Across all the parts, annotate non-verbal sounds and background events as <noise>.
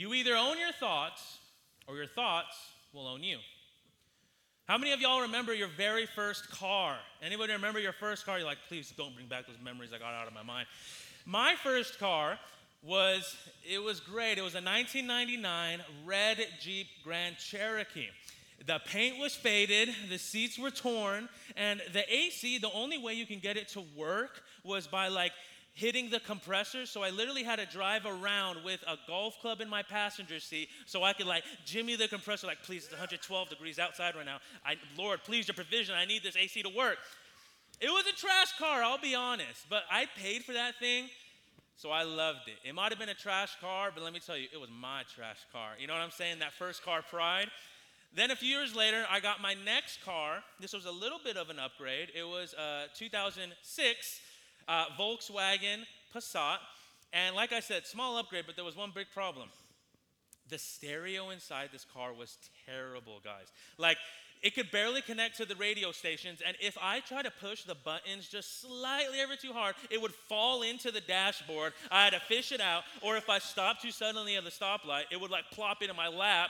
You either own your thoughts or your thoughts will own you. How many of y'all remember your very first car? Anybody remember your first car? You're like, please don't bring back those memories I got out of my mind. My first car was, it was great. It was a 1999 red Jeep Grand Cherokee. The paint was faded, the seats were torn, and the AC, the only way you can get it to work was by like hitting the compressor. So I literally had to drive around with a golf club in my passenger seat so I could like jimmy the compressor, like, please, it's 112 degrees outside right now. I, Lord, please, your provision. I need this AC to work. It was a trash car, I'll be honest, but I paid for that thing. So I loved it. It might have been a trash car, but let me tell you, it was my trash car. You know what I'm saying? That first car pride. Then a few years later, I got my next car. This was a little bit of an upgrade. It was uh, a 2006 uh, Volkswagen Passat. And like I said, small upgrade, but there was one big problem. The stereo inside this car was terrible, guys. Like, it could barely connect to the radio stations, and if I try to push the buttons just slightly ever too hard, it would fall into the dashboard. I had to fish it out, or if I stopped too suddenly at the stoplight, it would like plop into my lap.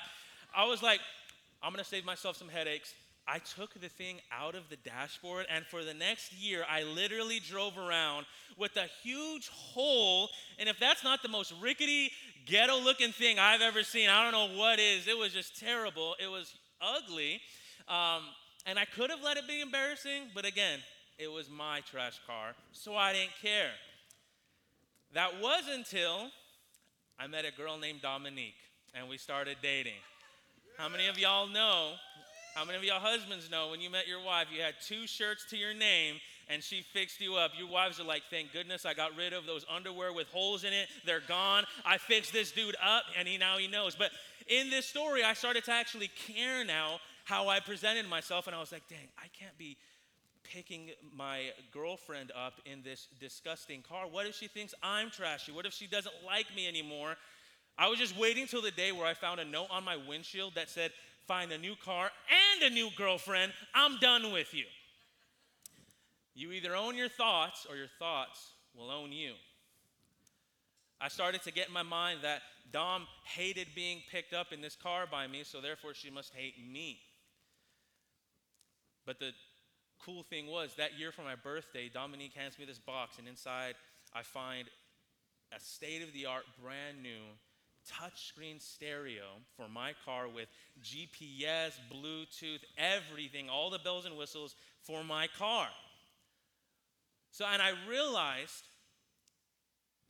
I was like, I'm gonna save myself some headaches. I took the thing out of the dashboard, and for the next year, I literally drove around with a huge hole. And if that's not the most rickety, ghetto looking thing I've ever seen, I don't know what is. It was just terrible. It was ugly. Um, and I could have let it be embarrassing, but again, it was my trash car, so I didn't care. That was until I met a girl named Dominique, and we started dating. How many of y'all know? How many of y'all husbands know when you met your wife, you had two shirts to your name and she fixed you up? Your wives are like, thank goodness I got rid of those underwear with holes in it. They're gone. I fixed this dude up and he now he knows. But in this story, I started to actually care now how I presented myself and I was like, dang, I can't be picking my girlfriend up in this disgusting car. What if she thinks I'm trashy? What if she doesn't like me anymore? I was just waiting till the day where I found a note on my windshield that said, Find a new car and a new girlfriend. I'm done with you. You either own your thoughts or your thoughts will own you. I started to get in my mind that Dom hated being picked up in this car by me, so therefore she must hate me. But the cool thing was that year for my birthday, Dominique hands me this box, and inside I find a state of the art, brand new touchscreen stereo for my car with GPS, Bluetooth, everything, all the bells and whistles for my car. So, and I realized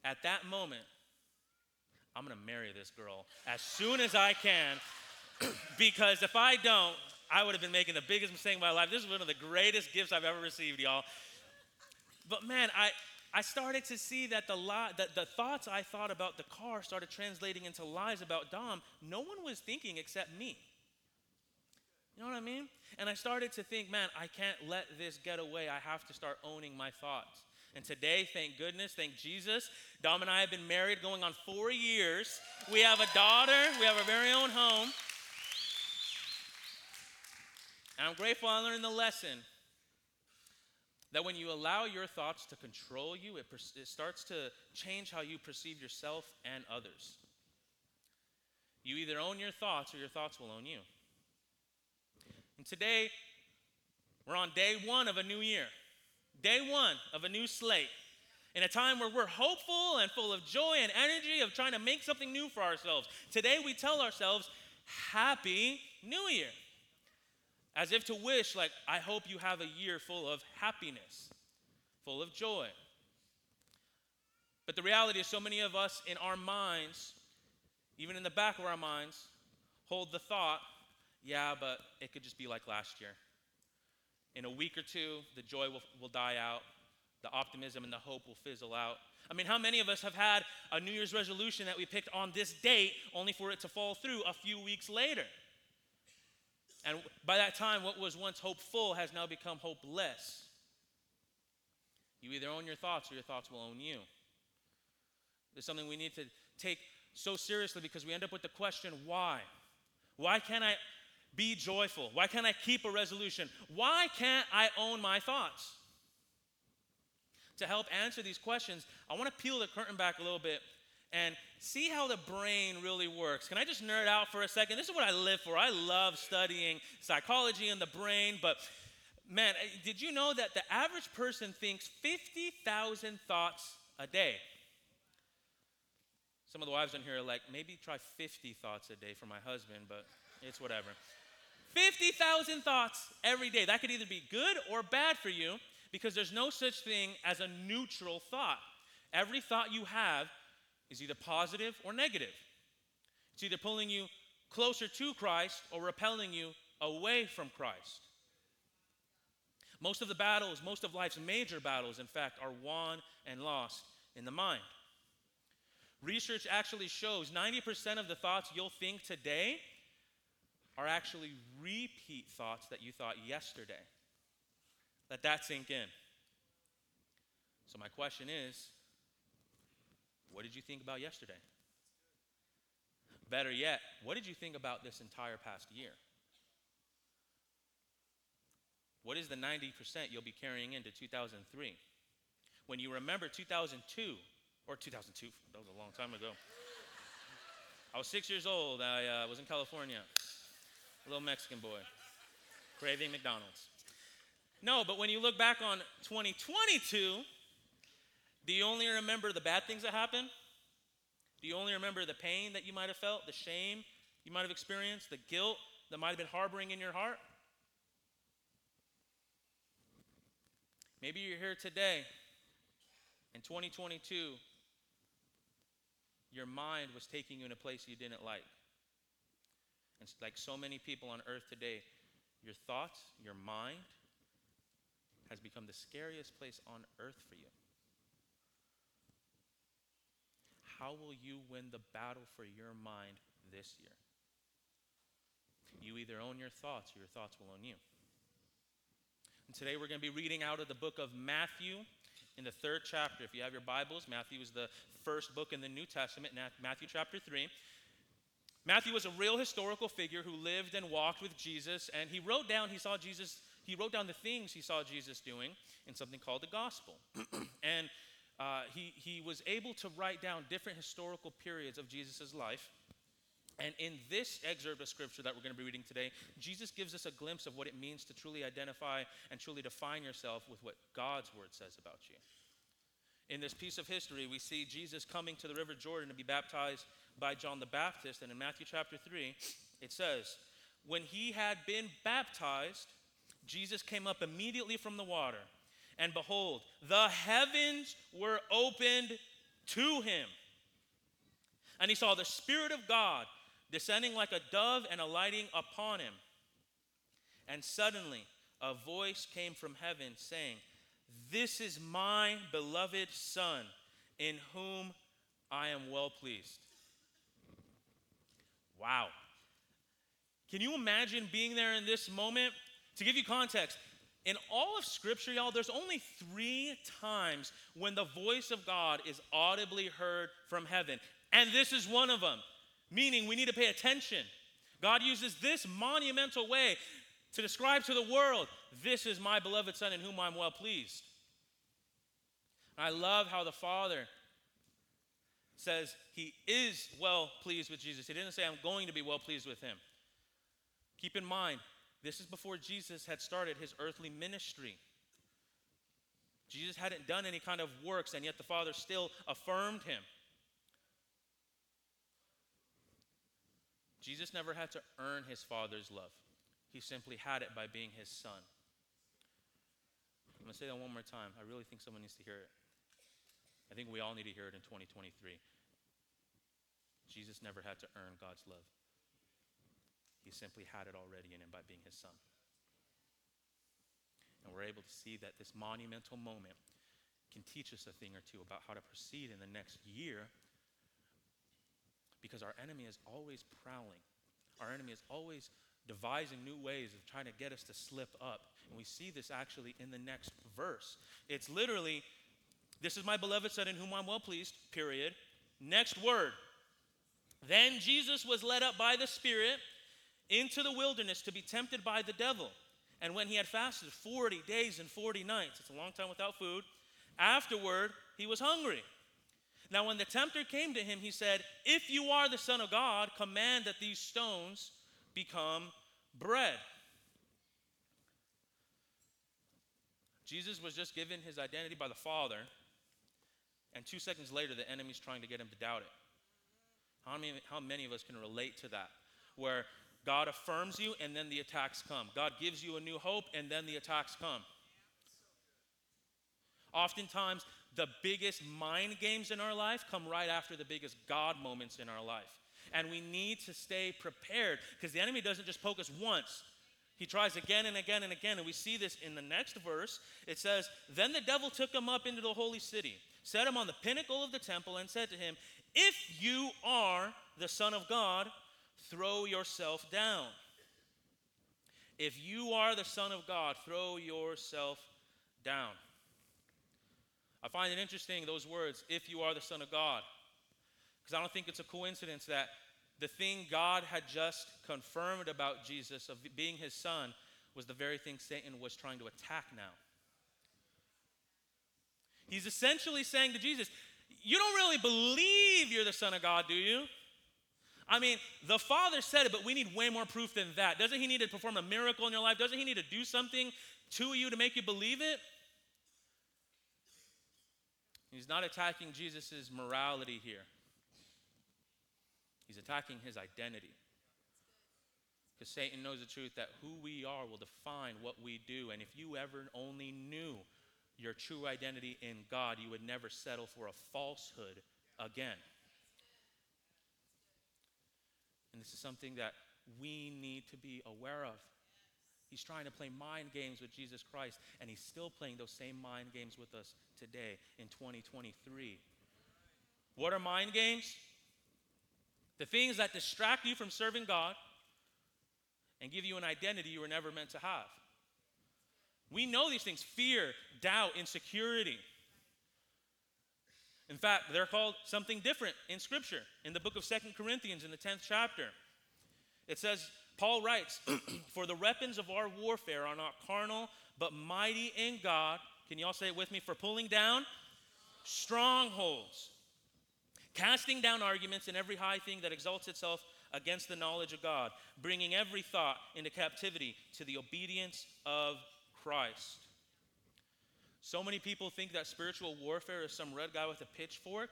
at that moment, I'm gonna marry this girl as soon as I can, <clears throat> because if I don't, I would have been making the biggest mistake of my life. This is one of the greatest gifts I've ever received, y'all. But man, I, I started to see that the, that the thoughts I thought about the car started translating into lies about Dom. No one was thinking except me. You know what I mean? And I started to think, man, I can't let this get away. I have to start owning my thoughts. And today, thank goodness, thank Jesus, Dom and I have been married going on four years. We have a daughter, we have our very own home. And I'm grateful I learned the lesson that when you allow your thoughts to control you, it, per- it starts to change how you perceive yourself and others. You either own your thoughts or your thoughts will own you. And today, we're on day one of a new year, day one of a new slate. In a time where we're hopeful and full of joy and energy of trying to make something new for ourselves. Today, we tell ourselves, Happy New Year. As if to wish, like, I hope you have a year full of happiness, full of joy. But the reality is, so many of us in our minds, even in the back of our minds, hold the thought, yeah, but it could just be like last year. In a week or two, the joy will, will die out, the optimism and the hope will fizzle out. I mean, how many of us have had a New Year's resolution that we picked on this date only for it to fall through a few weeks later? And by that time, what was once hopeful has now become hopeless. You either own your thoughts or your thoughts will own you. There's something we need to take so seriously because we end up with the question why? Why can't I be joyful? Why can't I keep a resolution? Why can't I own my thoughts? To help answer these questions, I want to peel the curtain back a little bit and see how the brain really works. Can I just nerd out for a second? This is what I live for. I love studying psychology and the brain, but man, eh, did you know that the average person thinks 50,000 thoughts a day? Some of the wives in here are like, maybe try 50 thoughts a day for my husband, but it's whatever. 50,000 thoughts every day. That could either be good or bad for you because there's no such thing as a neutral thought. Every thought you have is either positive or negative. It's either pulling you closer to Christ or repelling you away from Christ. Most of the battles, most of life's major battles, in fact, are won and lost in the mind. Research actually shows 90% of the thoughts you'll think today are actually repeat thoughts that you thought yesterday. Let that sink in. So, my question is what did you think about yesterday? Better yet, what did you think about this entire past year? What is the 90% you'll be carrying into 2003? When you remember 2002, or 2002, that was a long time ago. I was six years old. I uh, was in California, a little Mexican boy, craving McDonald's. No, but when you look back on 2022, do you only remember the bad things that happened? Do you only remember the pain that you might have felt, the shame you might have experienced, the guilt that might have been harboring in your heart? Maybe you're here today in 2022, your mind was taking you in a place you didn't like. And like so many people on earth today, your thoughts, your mind, has become the scariest place on earth for you. How will you win the battle for your mind this year? You either own your thoughts or your thoughts will own you. And today we're going to be reading out of the book of Matthew in the third chapter. If you have your Bibles, Matthew is the first book in the New Testament, Matthew chapter 3. Matthew was a real historical figure who lived and walked with Jesus, and he wrote down, he saw Jesus he wrote down the things he saw Jesus doing in something called the gospel. <clears throat> and uh, he, he was able to write down different historical periods of Jesus' life. And in this excerpt of scripture that we're going to be reading today, Jesus gives us a glimpse of what it means to truly identify and truly define yourself with what God's word says about you. In this piece of history, we see Jesus coming to the River Jordan to be baptized by John the Baptist. And in Matthew chapter 3, it says, When he had been baptized, Jesus came up immediately from the water, and behold, the heavens were opened to him. And he saw the Spirit of God descending like a dove and alighting upon him. And suddenly a voice came from heaven saying, This is my beloved Son, in whom I am well pleased. Wow. Can you imagine being there in this moment? To give you context, in all of Scripture, y'all, there's only three times when the voice of God is audibly heard from heaven. And this is one of them, meaning we need to pay attention. God uses this monumental way to describe to the world, This is my beloved Son in whom I'm well pleased. I love how the Father says he is well pleased with Jesus. He didn't say, I'm going to be well pleased with him. Keep in mind, this is before Jesus had started his earthly ministry. Jesus hadn't done any kind of works, and yet the Father still affirmed him. Jesus never had to earn his Father's love, he simply had it by being his Son. I'm going to say that one more time. I really think someone needs to hear it. I think we all need to hear it in 2023. Jesus never had to earn God's love. He simply had it already in him by being his son. And we're able to see that this monumental moment can teach us a thing or two about how to proceed in the next year because our enemy is always prowling. Our enemy is always devising new ways of trying to get us to slip up. And we see this actually in the next verse. It's literally, this is my beloved son in whom I'm well pleased, period. Next word. Then Jesus was led up by the Spirit into the wilderness to be tempted by the devil. And when he had fasted 40 days and 40 nights, it's a long time without food, afterward he was hungry. Now, when the tempter came to him, he said, If you are the Son of God, command that these stones become bread. Jesus was just given his identity by the Father, and two seconds later, the enemy's trying to get him to doubt it. How many, how many of us can relate to that? Where God affirms you, and then the attacks come. God gives you a new hope, and then the attacks come. Oftentimes, the biggest mind games in our life come right after the biggest God moments in our life. And we need to stay prepared because the enemy doesn't just poke us once. He tries again and again and again. And we see this in the next verse. It says, Then the devil took him up into the holy city, set him on the pinnacle of the temple, and said to him, If you are the Son of God, throw yourself down. If you are the Son of God, throw yourself down. I find it interesting, those words, if you are the Son of God. Because I don't think it's a coincidence that the thing God had just confirmed about Jesus, of being his son, was the very thing Satan was trying to attack now. He's essentially saying to Jesus, You don't really believe you're the Son of God, do you? I mean, the Father said it, but we need way more proof than that. Doesn't He need to perform a miracle in your life? Doesn't He need to do something to you to make you believe it? He's not attacking Jesus' morality here, he's attacking his identity. Because Satan knows the truth that who we are will define what we do. And if you ever only knew your true identity in God, you would never settle for a falsehood again. And this is something that we need to be aware of. He's trying to play mind games with Jesus Christ, and he's still playing those same mind games with us today in 2023. What are mind games? The things that distract you from serving God and give you an identity you were never meant to have. We know these things fear, doubt, insecurity. In fact, they're called something different in Scripture. In the book of Second Corinthians, in the 10th chapter, it says, Paul writes, <clears throat> For the weapons of our warfare are not carnal, but mighty in God. Can you all say it with me? For pulling down strongholds, casting down arguments and every high thing that exalts itself against the knowledge of God, bringing every thought into captivity to the obedience of Christ. So many people think that spiritual warfare is some red guy with a pitchfork,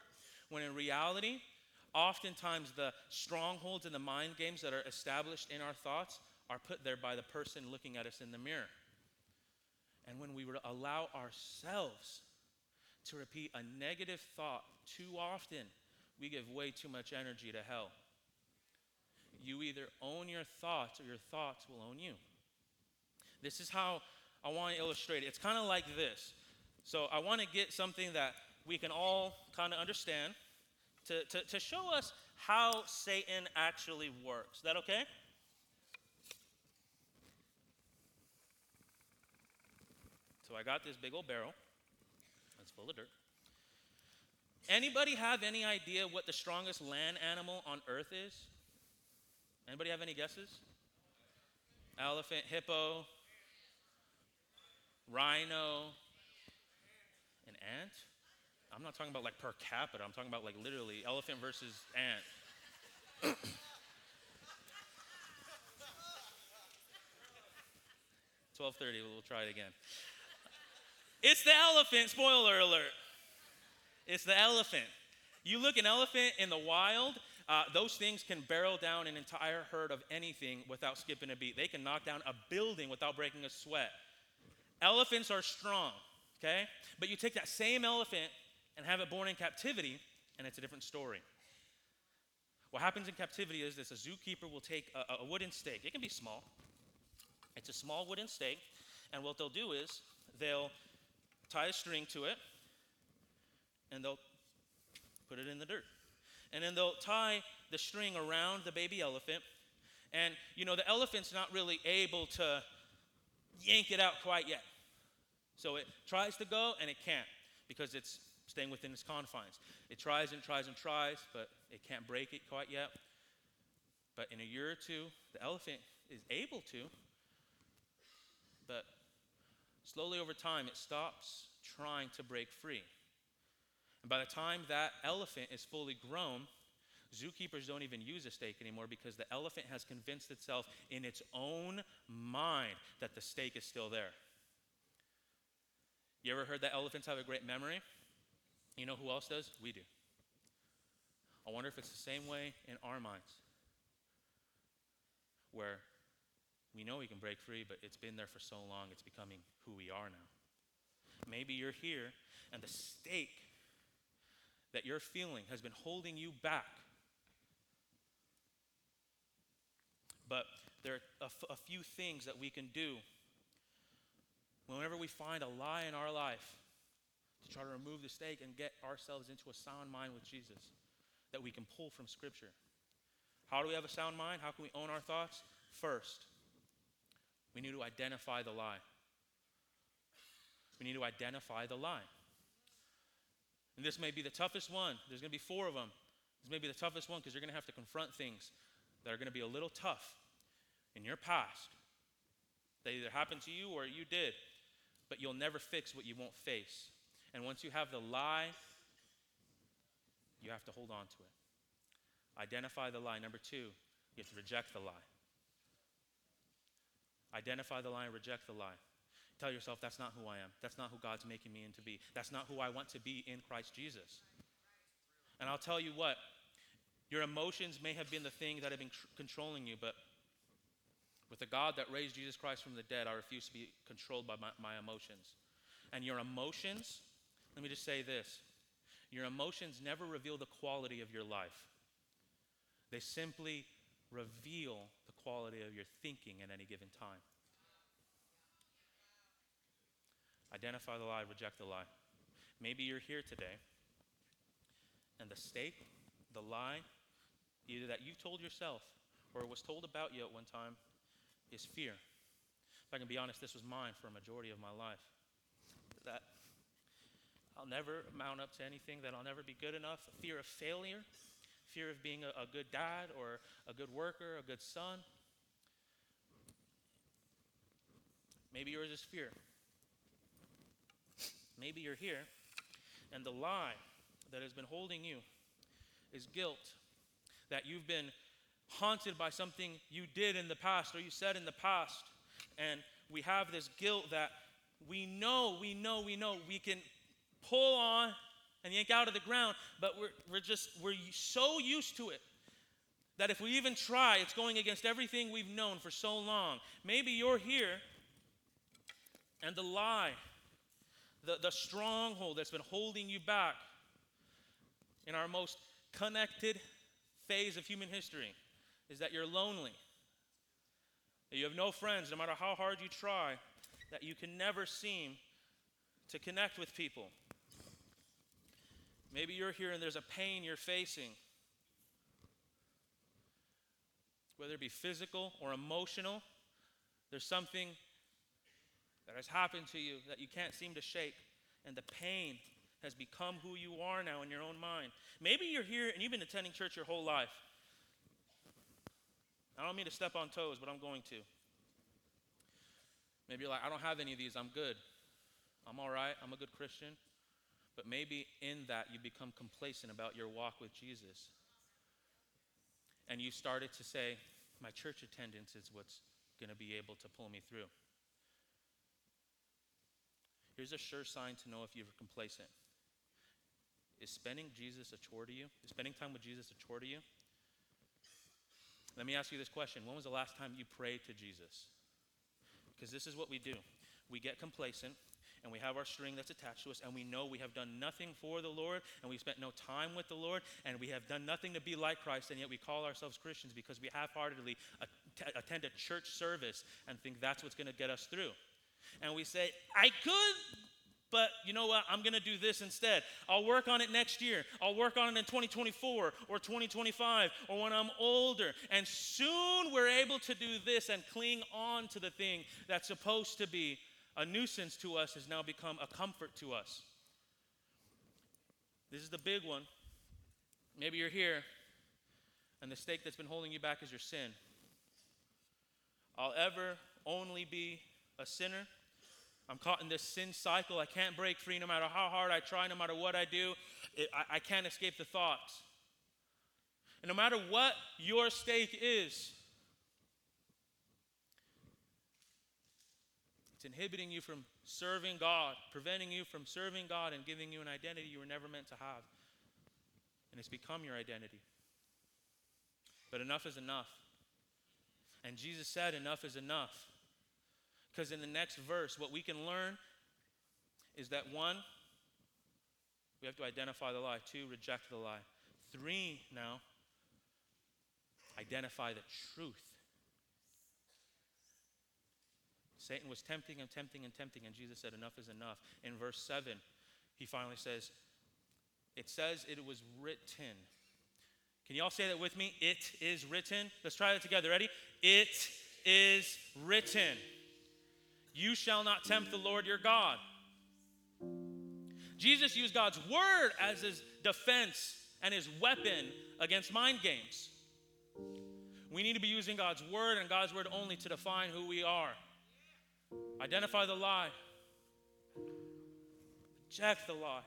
when in reality, Oftentimes, the strongholds and the mind games that are established in our thoughts are put there by the person looking at us in the mirror. And when we allow ourselves to repeat a negative thought too often, we give way too much energy to hell. You either own your thoughts or your thoughts will own you. This is how I want to illustrate it. It's kind of like this. So I want to get something that we can all kind of understand to, to, to show us how Satan actually works. Is that okay? So I got this big old barrel. It's full of dirt. Anybody have any idea what the strongest land animal on earth is? Anybody have any guesses? Elephant, hippo, rhino, an ant? I'm not talking about like per capita. I'm talking about like literally elephant versus ant. <coughs> Twelve thirty. We'll try it again. It's the elephant. Spoiler alert. It's the elephant. You look an elephant in the wild. Uh, those things can barrel down an entire herd of anything without skipping a beat. They can knock down a building without breaking a sweat. Elephants are strong, okay? But you take that same elephant and have it born in captivity, and it's a different story. What happens in captivity is this a zookeeper will take a, a wooden stake. It can be small, it's a small wooden stake, and what they'll do is they'll tie a string to it, and they'll put it in the dirt. And then they'll tie the string around the baby elephant. And, you know, the elephant's not really able to yank it out quite yet. So it tries to go and it can't because it's staying within its confines. It tries and tries and tries, but it can't break it quite yet. But in a year or two, the elephant is able to, but slowly over time, it stops trying to break free. And by the time that elephant is fully grown, zookeepers don't even use a stake anymore because the elephant has convinced itself in its own mind that the stake is still there. You ever heard that elephants have a great memory? You know who else does? We do. I wonder if it's the same way in our minds, where we know we can break free, but it's been there for so long, it's becoming who we are now. Maybe you're here and the stake that you're feeling has been holding you back. But there are a, f- a few things that we can do find a lie in our life to try to remove the stake and get ourselves into a sound mind with Jesus that we can pull from Scripture. How do we have a sound mind? How can we own our thoughts? First, we need to identify the lie. We need to identify the lie. And this may be the toughest one. There's going to be four of them. This may be the toughest one because you're going to have to confront things that are going to be a little tough in your past. They either happened to you or you did, but you'll never fix what you won't face. And once you have the lie, you have to hold on to it. Identify the lie. Number two, you have to reject the lie. Identify the lie and reject the lie. Tell yourself, that's not who I am. That's not who God's making me into be. That's not who I want to be in Christ Jesus. And I'll tell you what, your emotions may have been the thing that have been tr- controlling you, but with the God that raised Jesus Christ from the dead, I refuse to be controlled by my, my emotions. And your emotions, let me just say this your emotions never reveal the quality of your life, they simply reveal the quality of your thinking at any given time. Identify the lie, reject the lie. Maybe you're here today, and the stake, the lie, either that you've told yourself or it was told about you at one time, is fear. If I can be honest, this was mine for a majority of my life. That I'll never mount up to anything, that I'll never be good enough, fear of failure, fear of being a, a good dad or a good worker, a good son. Maybe yours is fear. Maybe you're here, and the lie that has been holding you is guilt. That you've been haunted by something you did in the past or you said in the past. And we have this guilt that we know, we know, we know we can pull on and yank out of the ground, but we're, we're just, we're so used to it that if we even try, it's going against everything we've known for so long. Maybe you're here and the lie the, the stronghold that's been holding you back in our most connected phase of human history is that you're lonely, that you have no friends, no matter how hard you try, that you can never seem to connect with people. Maybe you're here and there's a pain you're facing, whether it be physical or emotional. There's something that has happened to you that you can't seem to shake, and the pain has become who you are now in your own mind. Maybe you're here and you've been attending church your whole life. I don't mean to step on toes, but I'm going to. Maybe you're like, I don't have any of these, I'm good. I'm all right, I'm a good Christian. But maybe in that you become complacent about your walk with Jesus. And you started to say, My church attendance is what's going to be able to pull me through. Here's a sure sign to know if you're complacent. Is spending Jesus a chore to you? Is spending time with Jesus a chore to you? Let me ask you this question. When was the last time you prayed to Jesus? Because this is what we do. We get complacent and we have our string that's attached to us, and we know we have done nothing for the Lord, and we've spent no time with the Lord, and we have done nothing to be like Christ, and yet we call ourselves Christians because we half heartedly attend a church service and think that's what's going to get us through. And we say, I could, but you know what? I'm going to do this instead. I'll work on it next year. I'll work on it in 2024 or 2025 or when I'm older. And soon we're able to do this and cling on to the thing that's supposed to be a nuisance to us has now become a comfort to us. This is the big one. Maybe you're here and the stake that's been holding you back is your sin. I'll ever only be a sinner I'm caught in this sin cycle. I can't break free no matter how hard I try, no matter what I do. it, I, I can't escape the thoughts. And no matter what your stake is, it's inhibiting you from serving God, preventing you from serving God and giving you an identity you were never meant to have. And it's become your identity. But enough is enough. And Jesus said, Enough is enough. Because in the next verse, what we can learn is that one, we have to identify the lie. Two, reject the lie. Three, now, identify the truth. Satan was tempting and tempting and tempting, and Jesus said, Enough is enough. In verse 7, he finally says, It says it was written. Can you all say that with me? It is written. Let's try that together. Ready? It is written. You shall not tempt the Lord your God. Jesus used God's word as his defense and his weapon against mind games. We need to be using God's word and God's word only to define who we are. Identify the lie, reject the lie,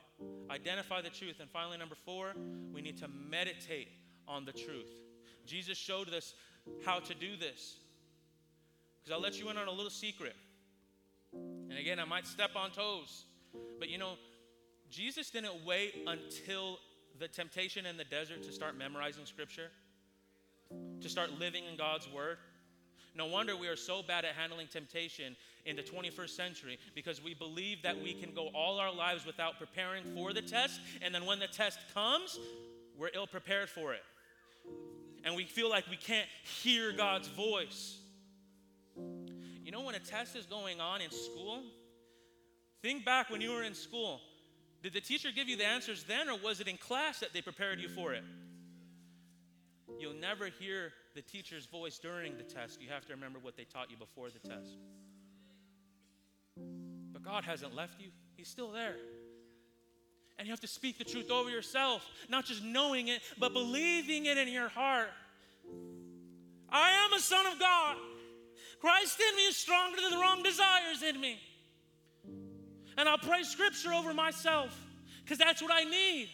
identify the truth. And finally, number four, we need to meditate on the truth. Jesus showed us how to do this. Because I'll let you in on a little secret. And again, I might step on toes. But you know, Jesus didn't wait until the temptation in the desert to start memorizing scripture, to start living in God's word. No wonder we are so bad at handling temptation in the 21st century because we believe that we can go all our lives without preparing for the test, and then when the test comes, we're ill prepared for it. And we feel like we can't hear God's voice. You know, when a test is going on in school, think back when you were in school. Did the teacher give you the answers then, or was it in class that they prepared you for it? You'll never hear the teacher's voice during the test. You have to remember what they taught you before the test. But God hasn't left you, He's still there. And you have to speak the truth over yourself, not just knowing it, but believing it in your heart. I am a son of God. Christ in me is stronger than the wrong desires in me. And I'll pray scripture over myself because that's what I need.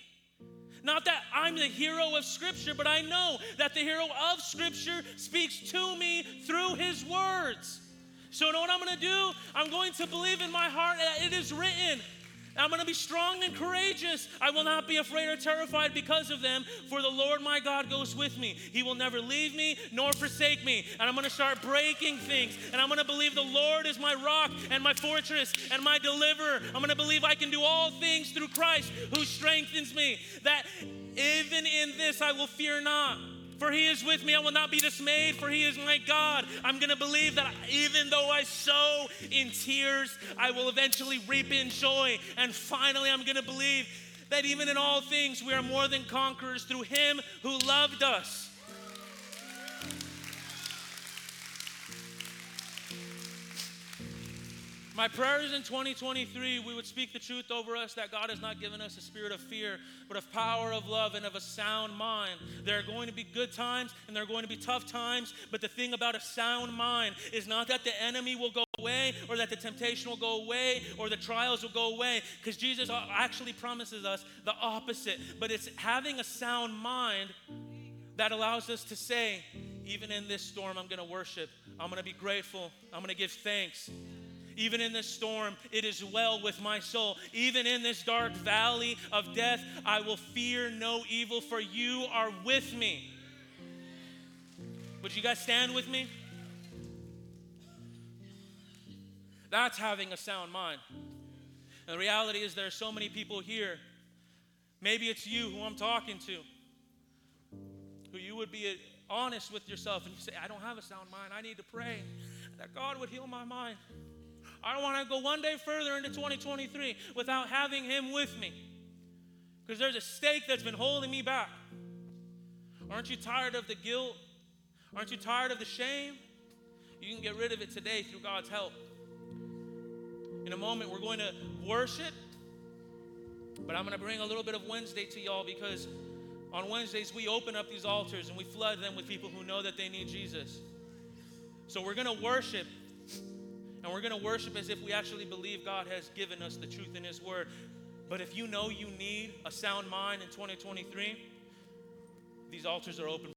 Not that I'm the hero of Scripture, but I know that the hero of Scripture speaks to me through his words. So, you know what I'm going to do? I'm going to believe in my heart that it is written. I'm going to be strong and courageous. I will not be afraid or terrified because of them, for the Lord my God goes with me. He will never leave me nor forsake me. And I'm going to start breaking things. And I'm going to believe the Lord is my rock and my fortress and my deliverer. I'm going to believe I can do all things through Christ who strengthens me. That even in this I will fear not. For he is with me, I will not be dismayed, for he is my God. I'm going to believe that even though I sow in tears, I will eventually reap in joy. And finally, I'm going to believe that even in all things, we are more than conquerors through him who loved us. My prayers in 2023, we would speak the truth over us that God has not given us a spirit of fear, but of power, of love, and of a sound mind. There are going to be good times and there are going to be tough times, but the thing about a sound mind is not that the enemy will go away or that the temptation will go away or the trials will go away, because Jesus actually promises us the opposite. But it's having a sound mind that allows us to say, even in this storm, I'm going to worship, I'm going to be grateful, I'm going to give thanks. Even in this storm, it is well with my soul. Even in this dark valley of death, I will fear no evil, for you are with me. Would you guys stand with me? That's having a sound mind. And the reality is, there are so many people here. Maybe it's you who I'm talking to, who you would be honest with yourself and you say, I don't have a sound mind. I need to pray that God would heal my mind. I don't want to go one day further into 2023 without having Him with me. Because there's a stake that's been holding me back. Aren't you tired of the guilt? Aren't you tired of the shame? You can get rid of it today through God's help. In a moment, we're going to worship, but I'm going to bring a little bit of Wednesday to y'all because on Wednesdays we open up these altars and we flood them with people who know that they need Jesus. So we're going to worship and we're going to worship as if we actually believe God has given us the truth in His Word. But if you know you need a sound mind in 2023, these altars are open.